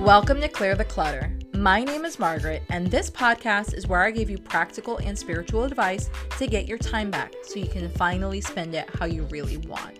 Welcome to Clear the Clutter. My name is Margaret, and this podcast is where I give you practical and spiritual advice to get your time back so you can finally spend it how you really want.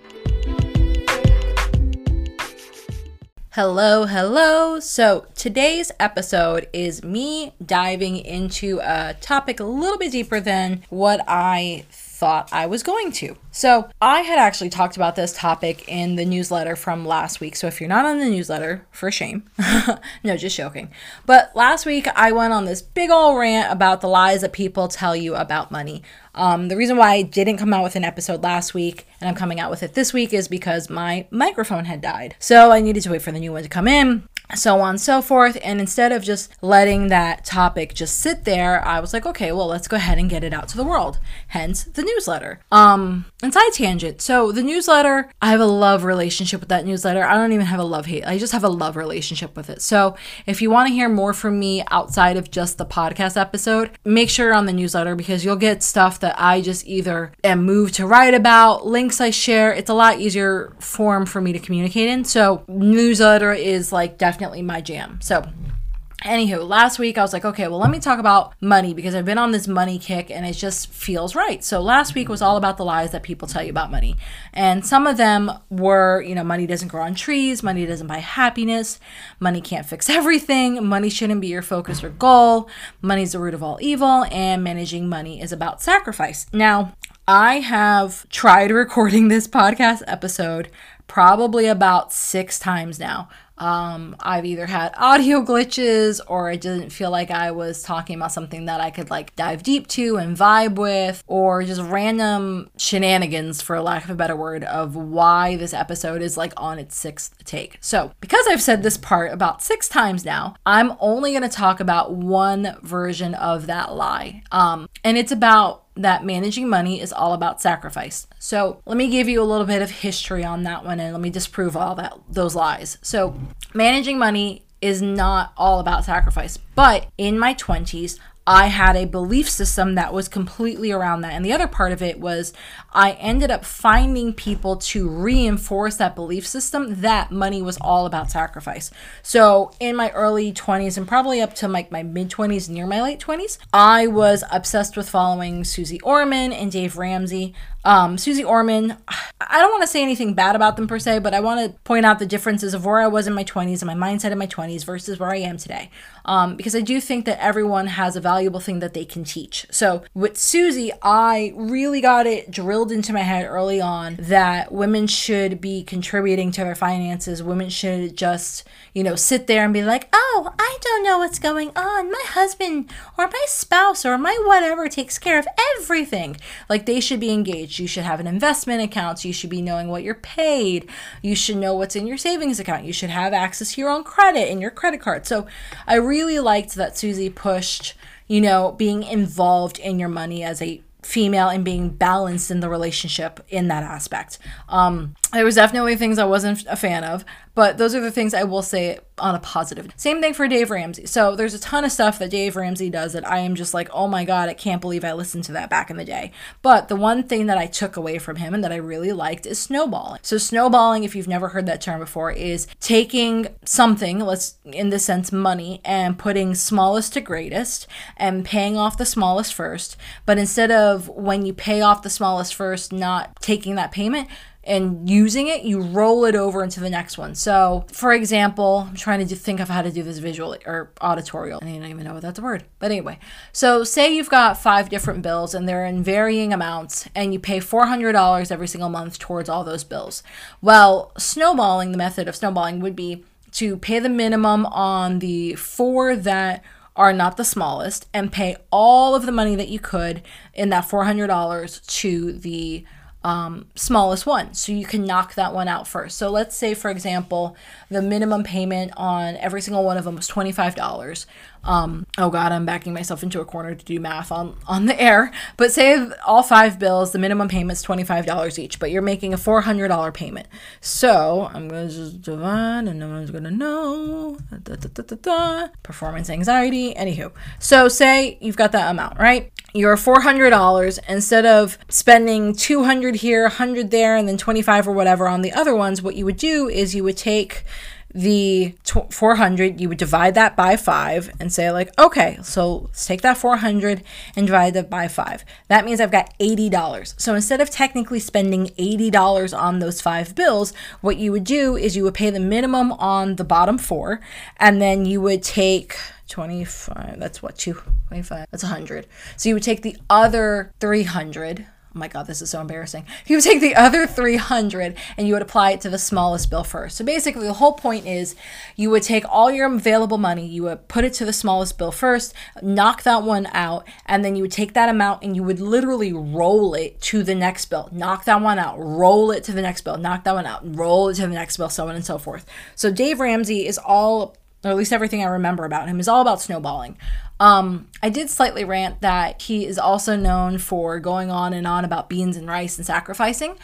Hello, hello. So, today's episode is me diving into a topic a little bit deeper than what I thought I was going to. So, I had actually talked about this topic in the newsletter from last week. So, if you're not on the newsletter, for shame. no, just joking. But last week, I went on this big old rant about the lies that people tell you about money. Um, the reason why I didn't come out with an episode last week and I'm coming out with it this week is because my microphone had died. So I needed to wait for the new one to come in so on and so forth. And instead of just letting that topic just sit there, I was like, okay, well, let's go ahead and get it out to the world. Hence the newsletter. Um, and side tangent. So the newsletter, I have a love relationship with that newsletter. I don't even have a love hate. I just have a love relationship with it. So if you want to hear more from me outside of just the podcast episode, make sure you're on the newsletter because you'll get stuff that I just either am moved to write about, links I share. It's a lot easier form for me to communicate in. So newsletter is like definitely definitely my jam. So, Anywho, last week I was like, okay, well, let me talk about money because I've been on this money kick and it just feels right. So, last week was all about the lies that people tell you about money. And some of them were, you know, money doesn't grow on trees, money doesn't buy happiness, money can't fix everything, money shouldn't be your focus or goal, money's the root of all evil, and managing money is about sacrifice. Now, I have tried recording this podcast episode probably about six times now. Um, I've either had audio glitches or I didn't feel like I was talking about something that I could like dive deep to and vibe with, or just random shenanigans, for lack of a better word, of why this episode is like on its sixth take. So, because I've said this part about six times now, I'm only going to talk about one version of that lie. Um, and it's about that managing money is all about sacrifice. So, let me give you a little bit of history on that one and let me disprove all that those lies. So, managing money is not all about sacrifice. But in my 20s, I had a belief system that was completely around that. And the other part of it was I ended up finding people to reinforce that belief system that money was all about sacrifice. So in my early 20s and probably up to like my mid 20s, near my late 20s, I was obsessed with following Susie Orman and Dave Ramsey. Um, Susie Orman, I don't want to say anything bad about them per se, but I want to point out the differences of where I was in my 20s and my mindset in my 20s versus where I am today. Um, because I do think that everyone has a valuable thing that they can teach. So with Susie, I really got it drilled into my head early on that women should be contributing to their finances. Women should just, you know, sit there and be like, oh, I don't know what's going on. My husband or my spouse or my whatever takes care of everything. Like they should be engaged you should have an investment account. You should be knowing what you're paid. You should know what's in your savings account. You should have access to your own credit and your credit card. So I really liked that Susie pushed, you know, being involved in your money as a female and being balanced in the relationship in that aspect. Um, there was definitely things I wasn't a fan of, but those are the things I will say on a positive. Same thing for Dave Ramsey. So there's a ton of stuff that Dave Ramsey does that I am just like, oh my God, I can't believe I listened to that back in the day. But the one thing that I took away from him and that I really liked is snowballing. So snowballing, if you've never heard that term before, is taking something, let's in this sense money, and putting smallest to greatest and paying off the smallest first. But instead of when you pay off the smallest first, not taking that payment, and using it, you roll it over into the next one. So, for example, I'm trying to think of how to do this visually or auditorial. I don't even know what that's a word. But anyway, so say you've got five different bills and they're in varying amounts, and you pay $400 every single month towards all those bills. Well, snowballing, the method of snowballing would be to pay the minimum on the four that are not the smallest and pay all of the money that you could in that $400 to the um, smallest one. So you can knock that one out first. So let's say, for example, the minimum payment on every single one of them was $25. Um, oh God, I'm backing myself into a corner to do math on, on the air. But say all five bills, the minimum payment's $25 each, but you're making a $400 payment. So I'm going to just divide and no one's going to know. Da, da, da, Performance anxiety. Anywho. So say you've got that amount, right? You're $400 instead of spending 200 here, 100 there, and then 25 or whatever on the other ones. What you would do is you would take the 400, you would divide that by five and say, like, okay, so let's take that 400 and divide that by five. That means I've got $80. So instead of technically spending $80 on those five bills, what you would do is you would pay the minimum on the bottom four, and then you would take 25 that's what 225 that's 100 so you would take the other 300 oh my god this is so embarrassing. You would take the other 300 and you would apply it to the smallest bill first. So basically the whole point is you would take all your available money you would put it to the smallest bill first knock that one out and then you would take that amount and you would literally roll it to the next bill. Knock that one out roll it to the next bill knock that one out roll it to the next bill so on and so forth. So dave ramsey is all or at least everything I remember about him, is all about snowballing. Um, I did slightly rant that he is also known for going on and on about beans and rice and sacrificing.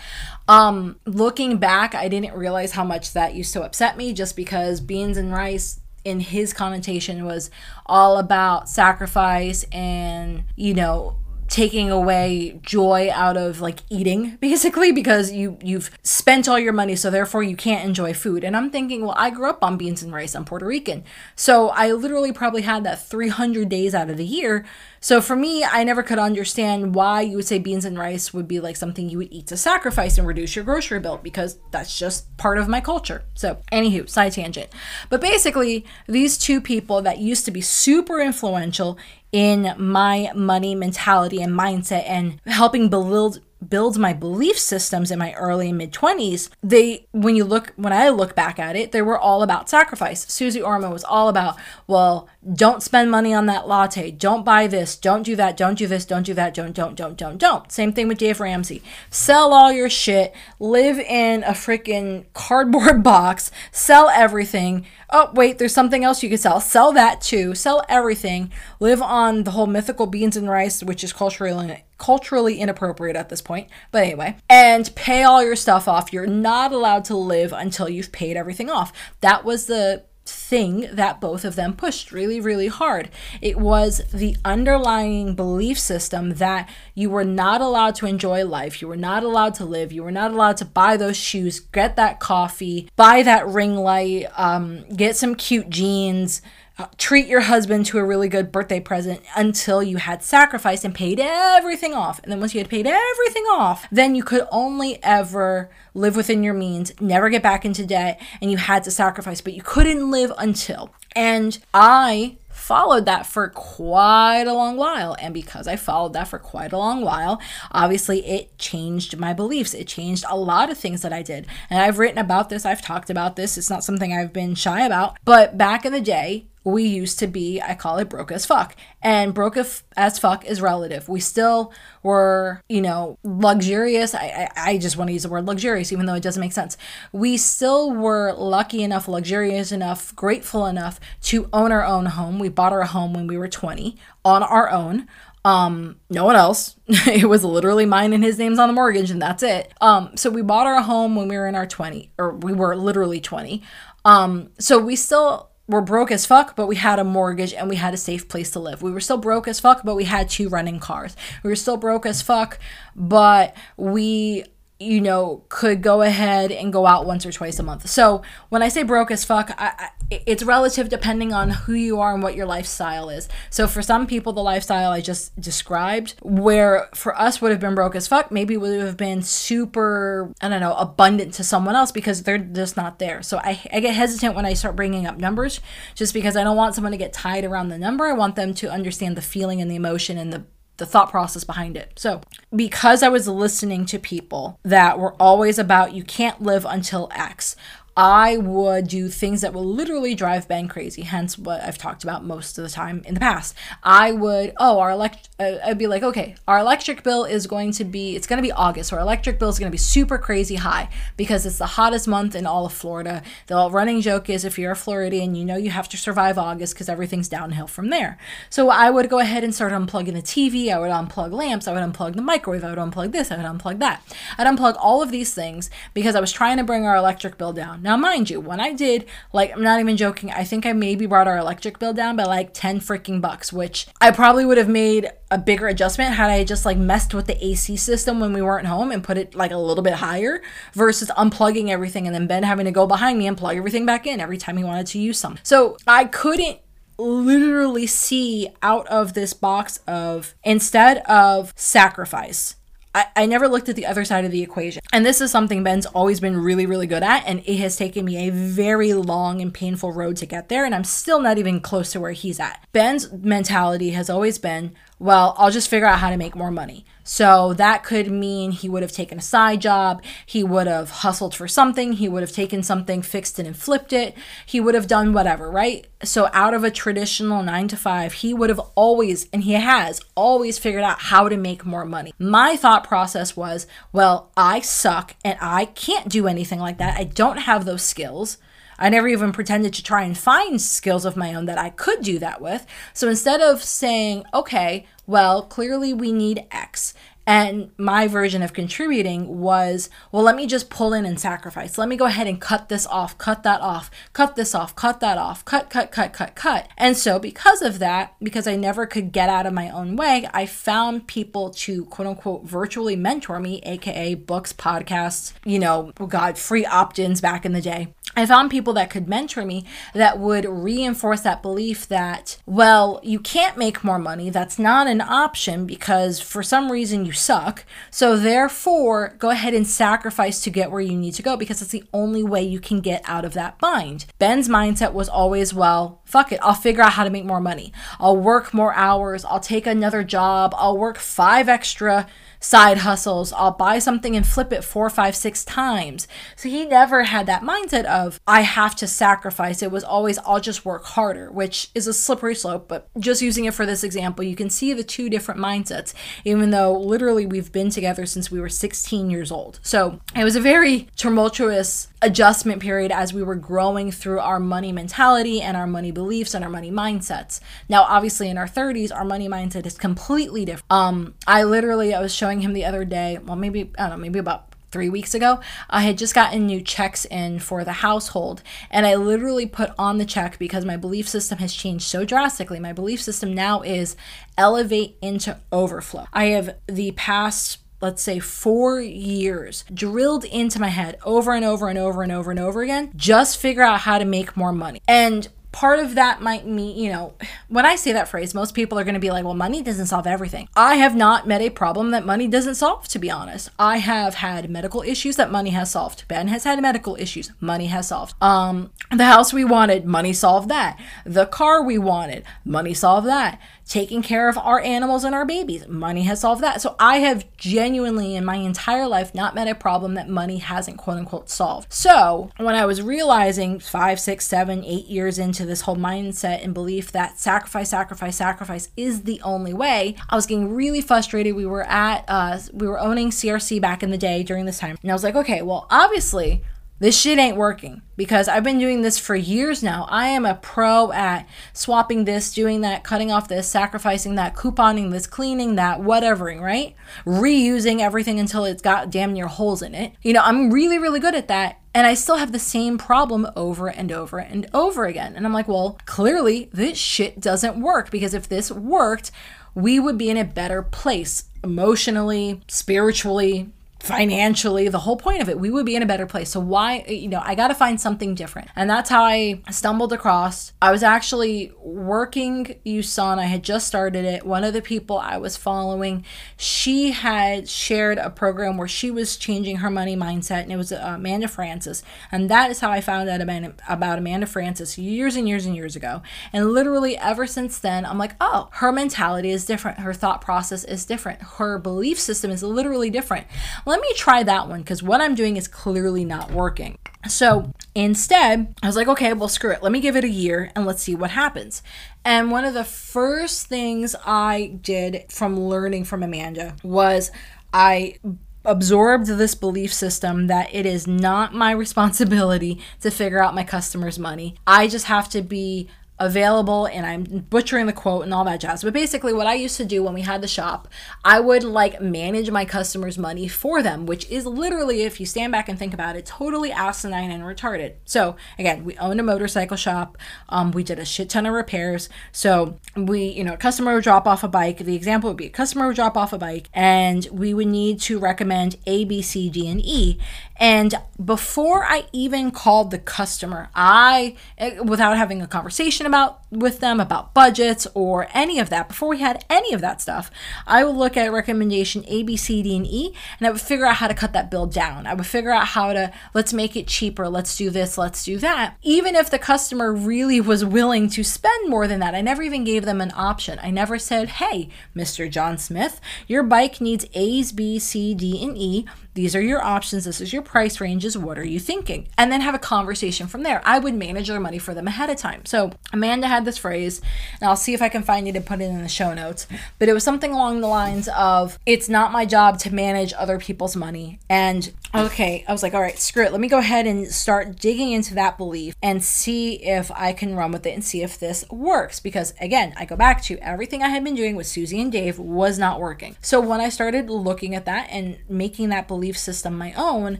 Um, looking back, I didn't realize how much that used to upset me just because beans and rice in his connotation was all about sacrifice and, you know, taking away joy out of like eating basically because you you've spent all your money so therefore you can't enjoy food. And i'm thinking well i grew up on beans and rice. I'm puerto rican. So i literally probably had that 300 days out of the year. So for me i never could understand why you would say beans and rice would be like something you would eat to sacrifice and reduce your grocery bill because that's just part of my culture. So anywho side tangent. But basically these two people that used to be super influential in my money mentality and mindset and helping build build my belief systems in my early mid 20s they when you look when i look back at it they were all about sacrifice. Susie orman was all about well don't spend money on that latte. Don't buy this. Don't do that. Don't do this. Don't do that. Don't don't don't don't don't. Same thing with dave ramsey. Sell all your shit. Live in a freaking cardboard box. Sell everything. Oh wait there's something else you could sell. Sell that too. Sell everything. Live on the whole mythical beans and rice which is culturally culturally inappropriate at this point but anyway. And pay all your stuff off. You're not allowed to live until you've paid everything off. That was the thing that both of them pushed really, really hard. It was the underlying belief system that you were not allowed to enjoy life, you were not allowed to live, you were not allowed to buy those shoes, get that coffee, buy that ring light, um, get some cute jeans Uh, treat your husband to a really good birthday present until you had sacrificed and paid everything off. And then once you had paid everything off, then you could only ever live within your means, never get back into debt, and you had to sacrifice, but you couldn't live until. And I followed that for quite a long while. And because I followed that for quite a long while, obviously it changed my beliefs. It changed a lot of things that I did. And I've written about this, I've talked about this. It's not something I've been shy about. But back in the day, we used to be, I call it broke as fuck. And broke as fuck is relative. We still were, you know, luxurious. I, I, I just want to use the word luxurious, even though it doesn't make sense. We still were lucky enough, luxurious enough, grateful enough to own our own home. We bought our home when we were 20 on our own. Um, no one else. it was literally mine and his name's on the mortgage, and that's it. Um, so we bought our home when we were in our 20, or we were literally 20. Um, so we still were broke as fuck, but we had a mortgage and we had a safe place to live. We were still broke as fuck, but we had two running cars. We were still broke as fuck, but we you know, could go ahead and go out once or twice a month. So when I say broke as fuck, I, I, it's relative depending on who you are and what your lifestyle is. So for some people, the lifestyle I just described, where for us would have been broke as fuck, maybe would have been super, I don't know, abundant to someone else because they're just not there. So I, I get hesitant when I start bringing up numbers just because I don't want someone to get tied around the number. I want them to understand the feeling and the emotion and the the thought process behind it. So, because I was listening to people that were always about you can't live until X, I would do things that will literally drive Ben crazy, hence what I've talked about most of the time in the past. I would, oh, our elect, uh, I'd be like, okay, our electric bill is going to be, it's going to be August, so our electric bill is going to be super crazy high because it's the hottest month in all of Florida. The running joke is if you're a Floridian, you know you have to survive August because everything's downhill from there. So I would go ahead and start unplugging the TV, I would unplug lamps, I would unplug the microwave, I would unplug this, I would unplug that. I'd unplug all of these things because I was trying to bring our electric bill down. Now, mind you, when I did, like, I'm not even joking, I think I maybe brought our electric bill down by like 10 freaking bucks, which I probably would have made a bigger adjustment had I just like messed with the AC system when we weren't home and put it like a little bit higher versus unplugging everything and then Ben having to go behind me and plug everything back in every time he wanted to use some. So I couldn't literally see out of this box of instead of sacrifice I, I never looked at the other side of the equation. And this is something Ben's always been really, really good at. And it has taken me a very long and painful road to get there. And I'm still not even close to where he's at. Ben's mentality has always been well, I'll just figure out how to make more money. So that could mean he would have taken a side job, he would have hustled for something, he would have taken something, fixed it, and flipped it, he would have done whatever, right? So out of a traditional nine to five, he would have always, and he has always figured out how to make more money. My thought process was, well, I suck and I can't do anything like that. I don't have those skills. I never even pretended to try and find skills of my own that I could do that with. So instead of saying, okay, well, clearly we need X, and my version of contributing was, well, let me just pull in and sacrifice. Let me go ahead and cut this off, cut that off, cut this off, cut that off, cut, cut, cut, cut, cut. And so, because of that, because I never could get out of my own way, I found people to quote unquote virtually mentor me, aka books, podcasts, you know, oh God, free opt ins back in the day. I found people that could mentor me that would reinforce that belief that, well, you can't make more money. That's not an option because for some reason you suck. So therefore, go ahead and sacrifice to get where you need to go because it's the only way you can get out of that bind. Ben's mindset was always, well, fuck it. I'll figure out how to make more money. I'll work more hours. I'll take another job. I'll work five extra side hustles. I'll buy something and flip it four, five, six times. So he never had that mindset of, I have to sacrifice. It was always, I'll just work harder, which is a slippery slope. But just using it for this example, you can see the two different mindsets, even though literally we've been together since we were 16 years old. So it was a very tumultuous adjustment period as we were growing through our money mentality and our money beliefs and our money mindsets. Now, obviously, in our 30s, our money mindset is completely different. Um, I literally, I was showing him the other day, well, maybe, I don't know, maybe about three weeks ago, I had just gotten new checks in for the household. And I literally put on the check because my belief system has changed so drastically. My belief system now is elevate into overflow. I have the past let's say four years drilled into my head over and over and over and over and over again just figure out how to make more money. And part of that might mean, you know, when I say that phrase, most people are going to be like, well, money doesn't solve everything. I have not met a problem that money doesn't solve, to be honest. I have had medical issues that money has solved. Ben has had medical issues, money has solved. Um, the house we wanted, money solved that. The car we wanted, money solved that taking care of our animals and our babies. Money has solved that. So I have genuinely in my entire life not met a problem that money hasn't quote unquote solved. So when I was realizing five, six, seven, eight years into this whole mindset and belief that sacrifice, sacrifice, sacrifice is the only way, I was getting really frustrated. We were at, uh, we were owning CRC back in the day during this time. And I was like, okay, well, obviously this shit ain't working because I've been doing this for years now. I am a pro at swapping this, doing that, cutting off this, sacrificing that, couponing this, cleaning that, whatevering, right? Reusing everything until it's got damn near holes in it. You know, I'm really, really good at that. And I still have the same problem over and over and over again. And I'm like, well, clearly this shit doesn't work because if this worked, we would be in a better place emotionally, spiritually, financially, the whole point of it, we would be in a better place. So why, you know, I got to find something different. And that's how I stumbled across. I was actually working USAN. I had just started it. One of the people I was following, she had shared a program where she was changing her money mindset and it was uh, Amanda Frances. And that is how I found out about Amanda Frances years and years and years ago. And literally ever since then, I'm like, oh, her mentality is different. Her thought process is different. Her belief system is literally different. Let me try that one because what I'm doing is clearly not working. So instead, I was like, okay, well, screw it. Let me give it a year and let's see what happens. And one of the first things I did from learning from Amanda was I absorbed this belief system that it is not my responsibility to figure out my customers' money. I just have to be available and I'm butchering the quote and all that jazz. But basically, what I used to do when we had the shop, I would like manage my customers' money for them, which is literally, if you stand back and think about it, totally asinine and retarded. So, again, we owned a motorcycle shop. Um, we did a shit ton of repairs. So, we, you know, a customer would drop off a bike. The example would be a customer would drop off a bike and we would need to recommend A, B, C, D, and E. And before I even called the customer, I, eh, without having a conversation about with them about budgets or any of that, before we had any of that stuff, I would look at recommendation A, B, C, D, and E, and I would figure out how to cut that bill down. I would figure out how to let's make it cheaper, let's do this, let's do that. Even if the customer really was willing to spend more than that, I never even gave them an option. I never said, hey, Mr. John Smith, your bike needs A's, B, C, D, and E. These are your options. This is your price ranges. What are you thinking? And then have a conversation from there. I would manage their money for them ahead of time. So Amanda had this phrase, and I'll see if I can find it and put it in the show notes. But it was something along the lines of, "It's not my job to manage other people's money." And okay, I was like, "All right, screw it. Let me go ahead and start digging into that belief and see if I can run with it and see if this works." Because again, I go back to everything I had been doing with Susie and Dave was not working. So when I started looking at that and making that belief system my own,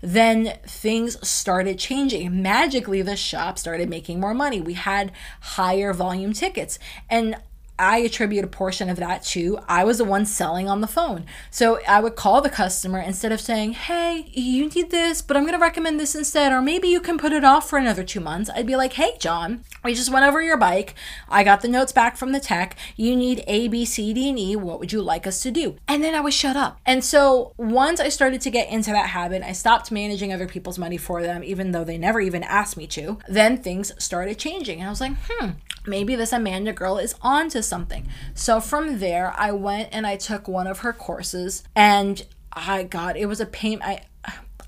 then things started changing. Magically, the shop started making more money. We had higher volume tickets. And I attribute a portion of that to I was the one selling on the phone. So I would call the customer instead of saying, Hey, you need this, but I'm going to recommend this instead, or maybe you can put it off for another two months. I'd be like, Hey, John, we just went over your bike. I got the notes back from the tech. You need A, B, C, D, and E. What would you like us to do? And then I would shut up. And so once I started to get into that habit, I stopped managing other people's money for them, even though they never even asked me to. Then things started changing. And I was like, hmm, maybe this Amanda girl is on to something. So from there, I went and I took one of her courses, and I got it was a pain. I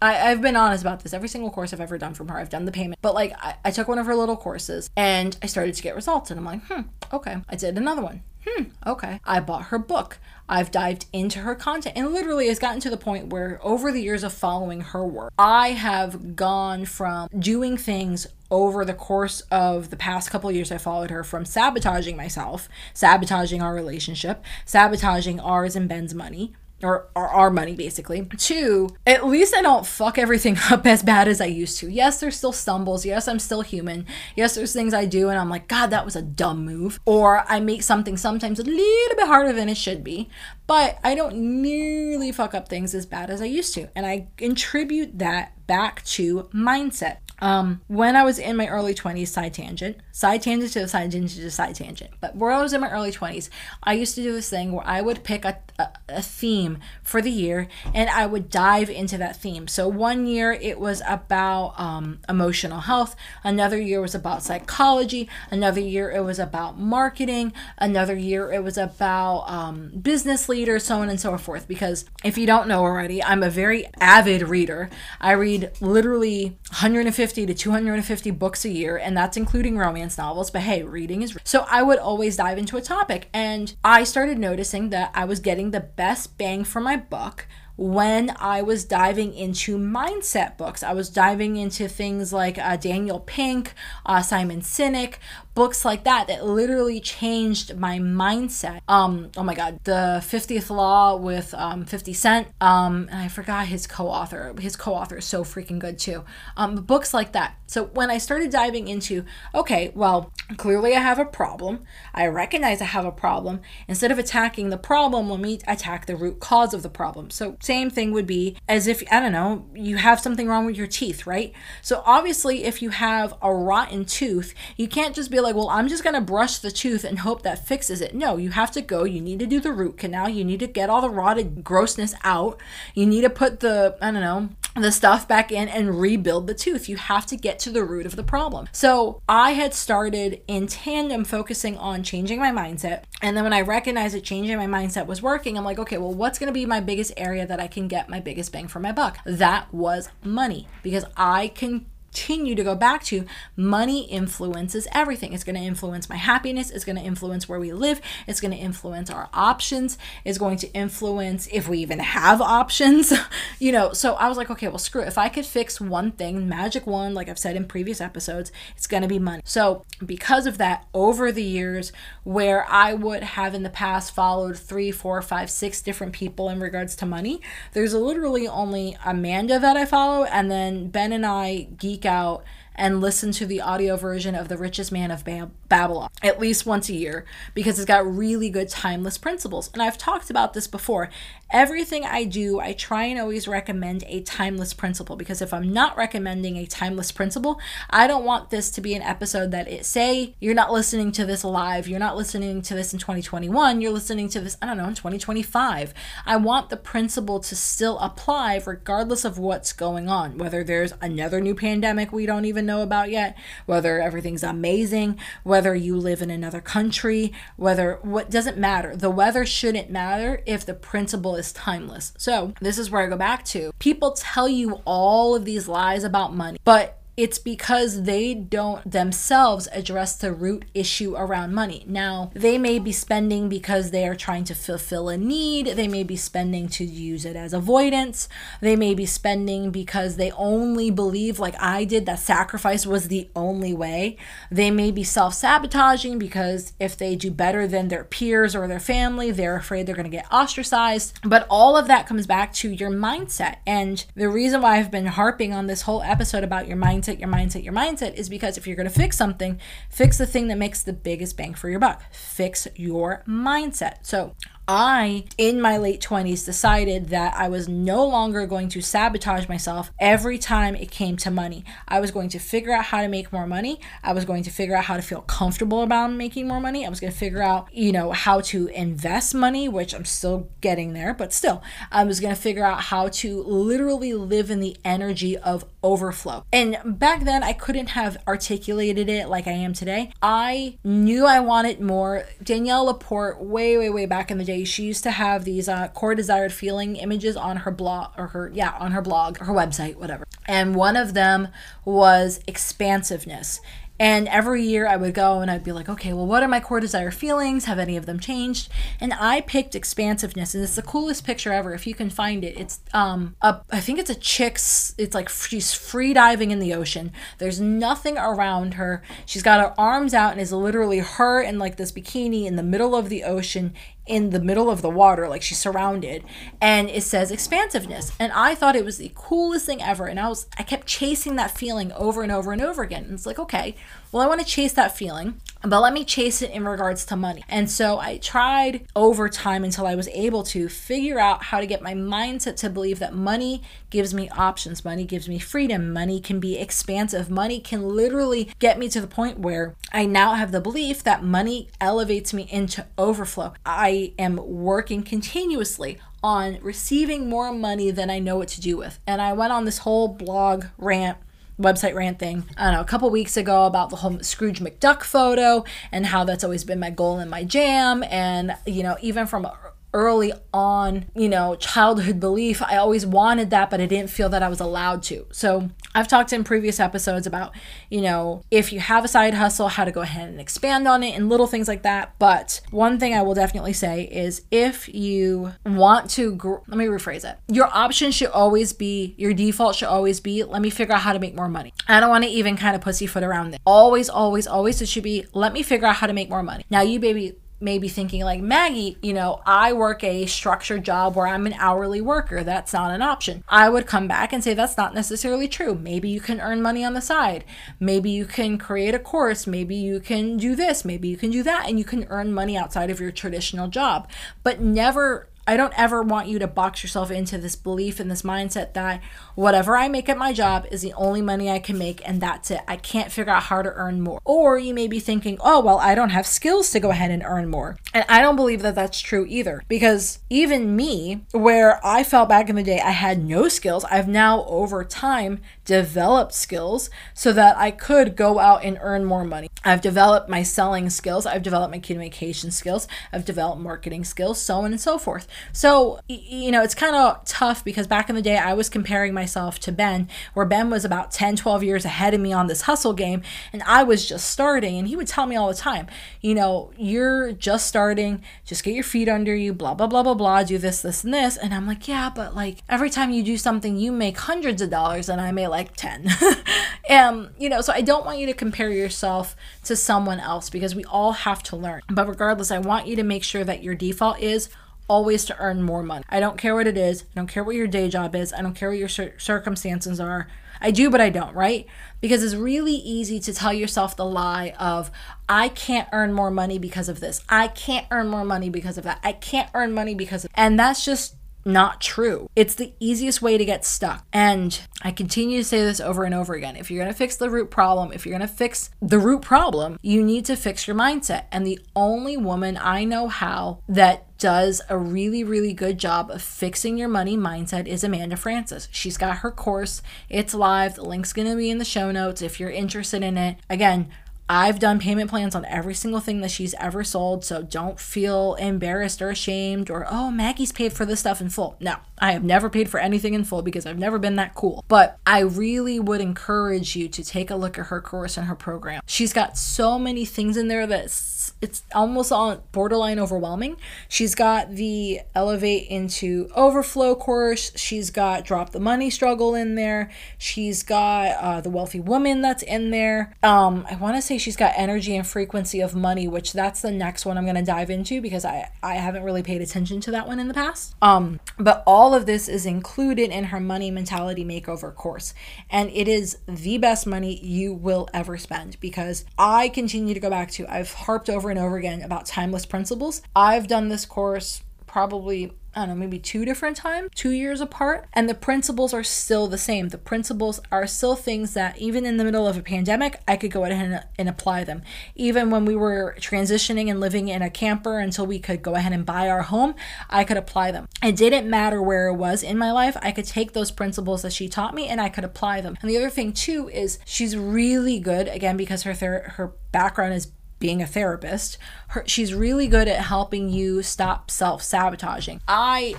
I, have been honest about this. Every single course I've ever done from her, I've done the payment. But like, I, I took one of her little courses and I started to get results, and I'm like, hmm, okay. I did another one. Hmm, okay. I bought her book. I've dived into her content and literally has gotten to the point where over the years of following her work, I have gone from doing things over the course of the past couple years I followed her from sabotaging myself, sabotaging our relationship, sabotaging ours and Ben's money, or, or our money basically. Two, at least I don't fuck everything up as bad as I used to. Yes, there's still stumbles. Yes, I'm still human. Yes, there's things I do and I'm like, God, that was a dumb move. Or I make something sometimes a little bit harder than it should be, but I don't nearly fuck up things as bad as I used to. And I attribute that back to mindset. Um, when I was in my early 20s, side tangent, side tangent to side tangent to side tangent. But where I was in my early 20s, I used to do this thing where I would pick a, a, a, theme for the year and I would dive into that theme. So one year it was about um, emotional health, another year was about psychology, another year it was about marketing, another year it was about um, business leaders, so on and so forth. Because if you don't know already, I'm a very avid reader. I read literally 150 150 to 250 books a year, and that's including romance novels. But hey, reading is. So I would always dive into a topic, and I started noticing that I was getting the best bang for my buck when I was diving into mindset books. I was diving into things like uh, Daniel Pink, uh, Simon Sinek, books like that that literally changed my mindset. Um, oh my God, the 50th Law with um, 50 Cent. Um, and I forgot his co-author. His co-author is so freaking good too. Um, books like that. So when I started diving into, okay, well, clearly I have a problem. I recognize I have a problem. Instead of attacking the problem, let me attack the root cause of the problem. So same thing would be as if, I don't know, you have something wrong with your teeth, right? So obviously, if you have a rotten tooth, you can't just be like, well, I'm just going to brush the tooth and hope that fixes it. No, you have to go. You need to do the root canal. You need to get all the rotted grossness out. You need to put the, I don't know, the stuff back in and rebuild the tooth. You have to get to the root of the problem. So I had started in tandem focusing on changing my mindset. And then when I recognized that changing my mindset was working, I'm like, okay, well, what's going to be my biggest area that I can get my biggest bang for my buck? That was money because I can continue to go back to money influences everything. It's going to influence my happiness, it's going to influence where we live, it's going to influence our options, it's going to influence if we even have options, you know. So I was like, okay, well, screw it. If I could fix one thing, magic one, like I've said in previous episodes, it's going to be money. So because of that, over the years, where I would have in the past followed three, four, five, six different people in regards to money, there's literally only Amanda that I follow, and then Ben and I geek out and listen to the audio version of The Richest Man of Babylon at least once a year because it's got really good timeless principles. And I've talked about this before. Everything I do, I try and always recommend a timeless principle because if I'm not recommending a timeless principle, I don't want this to be an episode that it say you're not listening to this live, you're not listening to this in 2021, you're listening to this I don't know in 2025. I want the principle to still apply regardless of what's going on, whether there's another new pandemic we don't even know about yet, whether everything's amazing, whether you live in another country, whether what doesn't matter. The weather shouldn't matter if the principle is timeless. So, this is where I go back to. People tell you all of these lies about money, but it's because they don't themselves address the root issue around money. Now, they may be spending because they are trying to fulfill a need. They may be spending to use it as avoidance. They may be spending because they only believe, like I did, that sacrifice was the only way. They may be self sabotaging because if they do better than their peers or their family, they're afraid they're going to get ostracized. But all of that comes back to your mindset. And the reason why I've been harping on this whole episode about your mindset mindset, your mindset, your mindset is because if you're going to fix something, fix the thing that makes the biggest bang for your buck. Fix your mindset. So I, in my late 20s, decided that I was no longer going to sabotage myself every time it came to money. I was going to figure out how to make more money. I was going to figure out how to feel comfortable about making more money. I was going to figure out, you know, how to invest money, which I'm still getting there, but still, I was going to figure out how to literally live in the energy of overflow. And back then, I couldn't have articulated it like I am today. I knew I wanted more. Danielle LaPorte, way, way, way back in the day, she used to have these uh, core desired feeling images on her blog or her yeah on her blog her website whatever and one of them was expansiveness and every year I would go and I'd be like, okay, well, what are my core desire feelings? Have any of them changed? And I picked expansiveness, and it's the coolest picture ever. If you can find it, it's um, a, I think it's a chick's. It's like she's free diving in the ocean. There's nothing around her. She's got her arms out and is literally her in like this bikini in the middle of the ocean in the middle of the water, like she's surrounded, and it says expansiveness. And I thought it was the coolest thing ever. And I was, I kept chasing that feeling over and over and over again. And it's like, okay, well, I want to chase that feeling, but let me chase it in regards to money. And so I tried over time until I was able to figure out how to get my mindset to believe that money gives me options, money gives me freedom, money can be expansive, money can literally get me to the point where I now have the belief that money elevates me into overflow. I am working continuously on receiving more money than I know what to do with. And I went on this whole blog rant website rant thing, I don't know, a couple weeks ago about the whole Scrooge McDuck photo and how that's always been my goal and my jam. And, you know, even from early on, you know, childhood belief. I always wanted that, but I didn't feel that I was allowed to. So I've talked in previous episodes about, you know, if you have a side hustle, how to go ahead and expand on it and little things like that. But one thing I will definitely say is if you want to, gr- let me rephrase it. Your option should always be, your default should always be, let me figure out how to make more money. I don't want to even kind of pussyfoot around it. Always, always, always, it should be, let me figure out how to make more money. Now, you baby, maybe thinking like Maggie, you know, I work a structured job where I'm an hourly worker. That's not an option. I would come back and say that's not necessarily true. Maybe you can earn money on the side. Maybe you can create a course. Maybe you can do this. Maybe you can do that. And you can earn money outside of your traditional job. But never I don't ever want you to box yourself into this belief and this mindset that whatever I make at my job is the only money I can make and that's it. I can't figure out how to earn more. Or you may be thinking, oh, well, I don't have skills to go ahead and earn more. And I don't believe that that's true either because even me, where I felt back in the day I had no skills, I've now over time developed skills so that I could go out and earn more money. I've developed my selling skills, I've developed my communication skills, I've developed marketing skills, so on and so forth. So, you know, it's kind of tough because back in the day I was comparing myself to Ben, where Ben was about 10, 12 years ahead of me on this hustle game, and I was just starting. And he would tell me all the time, you know, you're just starting, just get your feet under you, blah, blah, blah, blah, blah, do this, this, and this. And I'm like, yeah, but like every time you do something, you make hundreds of dollars, and I make like 10. and, you know, so I don't want you to compare yourself to someone else because we all have to learn. But regardless, I want you to make sure that your default is always to earn more money. I don't care what it is. I don't care what your day job is. I don't care what your cir- circumstances are. I do, but I don't, right? Because it's really easy to tell yourself the lie of, I can't earn more money because of this. I can't earn more money because of that. I can't earn money because of, and that's just not true. It's the easiest way to get stuck. And I continue to say this over and over again. If you're going to fix the root problem, if you're going to fix the root problem, you need to fix your mindset. And the only woman I know how that does a really, really good job of fixing your money mindset is Amanda Frances. She's got her course, it's live. The link's going to be in the show notes if you're interested in it. Again, I've done payment plans on every single thing that she's ever sold, so don't feel embarrassed or ashamed or, oh, Maggie's paid for this stuff in full. No, I have never paid for anything in full because I've never been that cool. But I really would encourage you to take a look at her course and her program. She's got so many things in there that it's almost on borderline overwhelming. She's got the Elevate into Overflow course. She's got Drop the Money Struggle in there. She's got uh, the Wealthy Woman that's in there. Um, I want to say she's got energy and frequency of money, which that's the next one I'm to dive into because I I haven't really paid attention to that one in the past. Um, but all of this is included in her money mentality makeover course, and it is the best money you will ever spend because I continue to go back to I've harped over and over again about timeless principles. I've done this course probably I don't know, maybe two different times, two years apart, and the principles are still the same. The principles are still things that, even in the middle of a pandemic, I could go ahead and, and, apply them. Even when we were transitioning and living in a camper until we could go ahead and buy our home, I could apply them. It didn't matter where it was in my life, I could take those principles that she taught me and I could apply them. And the other thing, too, is she's really good, again, because her, ther- her background is being a therapist, her, she's really good at helping you stop self sabotaging. I,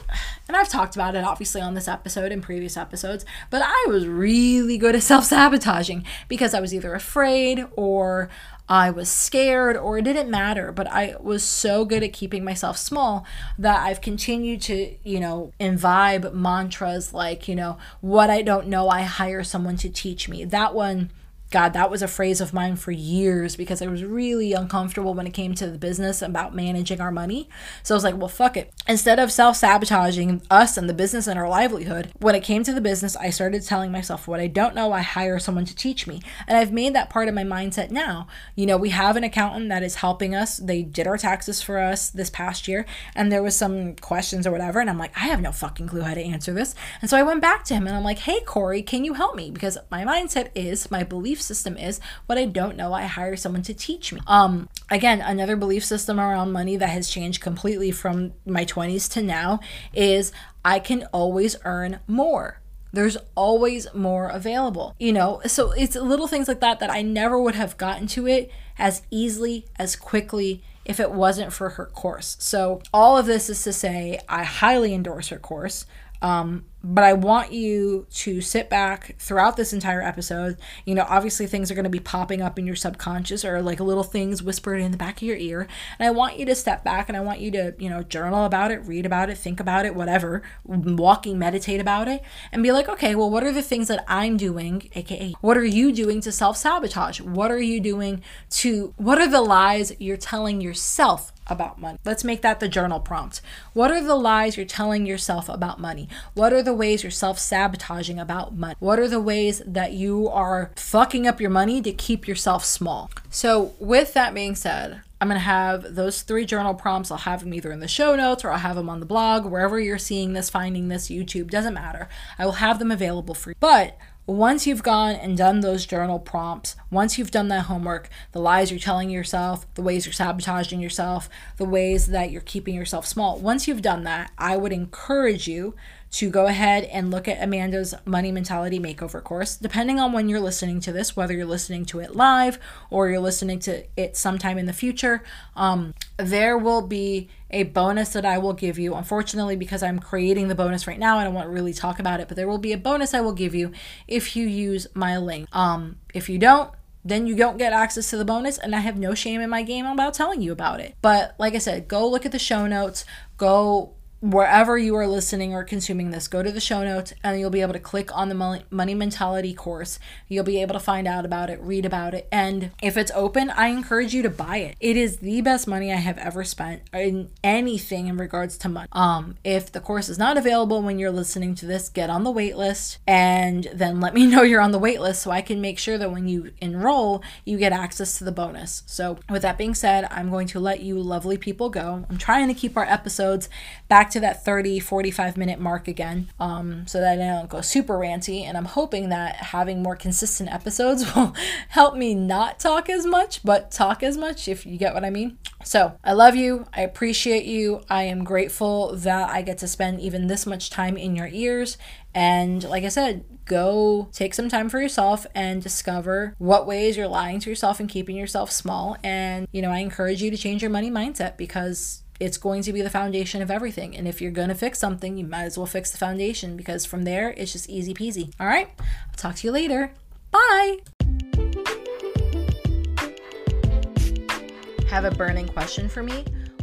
and I've talked about it obviously on this episode and previous episodes, but I was really good at self sabotaging because I was either afraid or I was scared or it didn't matter, but I was so good at keeping myself small that I've continued to, you know, imbibe mantras like, you know, what I don't know, I hire someone to teach me. That one God, that was a phrase of mine for years because I was really uncomfortable when it came to the business about managing our money. So I was like, well, fuck it. Instead of self sabotaging us and the business and our livelihood, when it came to the business, I started telling myself, what I don't know, I hire someone to teach me. And I've made that part of my mindset now. You know, we have an accountant that is helping us. They did our taxes for us this past year, and there was some questions or whatever. And I'm like, I have no fucking clue how to answer this. And so I went back to him and I'm like, hey, Corey, can you help me? Because my mindset is, my belief belief system is. What I don't know, I hire someone to teach me. Um, again, another belief system around money that has changed completely from my 20s to now is I can always earn more. There's always more available, you know? So it's little things like that that I never would have gotten to it as easily, as quickly if it wasn't for her course. So, all of this is to say, I highly endorse her course. Um, but I want you to sit back throughout this entire episode. You know, obviously things are going to be popping up in your subconscious or like little things whispered in the back of your ear. And I want you to step back and I want you to, you know, journal about it, read about it, think about it, whatever, walking, meditate about it, and be like, okay, well, what are the things that I'm doing, aka, what are you doing to self sabotage? What are you doing to, what are the lies you're telling yourself about money. Let's make that the journal prompt. What are the lies you're telling yourself about money? What are the ways you're self sabotaging about money? What are the ways that you are fucking up your money to keep yourself small? So, with that being said, I'm going to have those three journal prompts. I'll have them either in the show notes or I'll have them on the blog, wherever you're seeing this, finding this, YouTube, doesn't matter. I will have them available for you. But once you've gone and done those journal prompts, once you've done that homework, the lies you're telling yourself, the ways you're sabotaging yourself, the ways that you're keeping yourself small, once you've done that, I would encourage you to go ahead and look at Amanda's Money Mentality Makeover course. Depending on when you're listening to this, whether you're listening to it live or you're listening to it sometime in the future, um, there will be a bonus that I will give you. Unfortunately, because I'm creating the bonus right now, I don't want to really talk about it, but there will be a bonus I will give you if you use my link. Um, if you don't, then you don't get access to the bonus, and I have no shame in my game about telling you about it. But like I said, go look at the show notes, go wherever you are listening or consuming this, go to the show notes and you'll be able to click on the money mentality course. You'll be able to find out about it, read about it, and if it's open, I encourage you to buy it. It is the best money I have ever spent in anything in regards to money. Um, if the course is not available when you're listening to this, get on the wait list and then let me know you're on the wait list so I can make sure that when you enroll, you get access to the bonus. So, with that being said, I'm going to let you lovely people go. I'm trying to keep our episodes back to that 30, 45 minute mark again um, so that I don't go super ranty. And I'm hoping that having more consistent episodes will help me not talk as much, but talk as much, if you get what I mean. So I love you. I appreciate you. I am grateful that I get to spend even this much time in your ears. And like I said, go take some time for yourself and discover what ways you're lying to yourself and keeping yourself small. And, you know, I encourage you to change your money mindset because it's going to be the foundation of everything. And if you're going to fix something, you might as well fix the foundation because from there, it's just easy peasy. All right? I'll talk to you later. Bye. Have a burning question for me?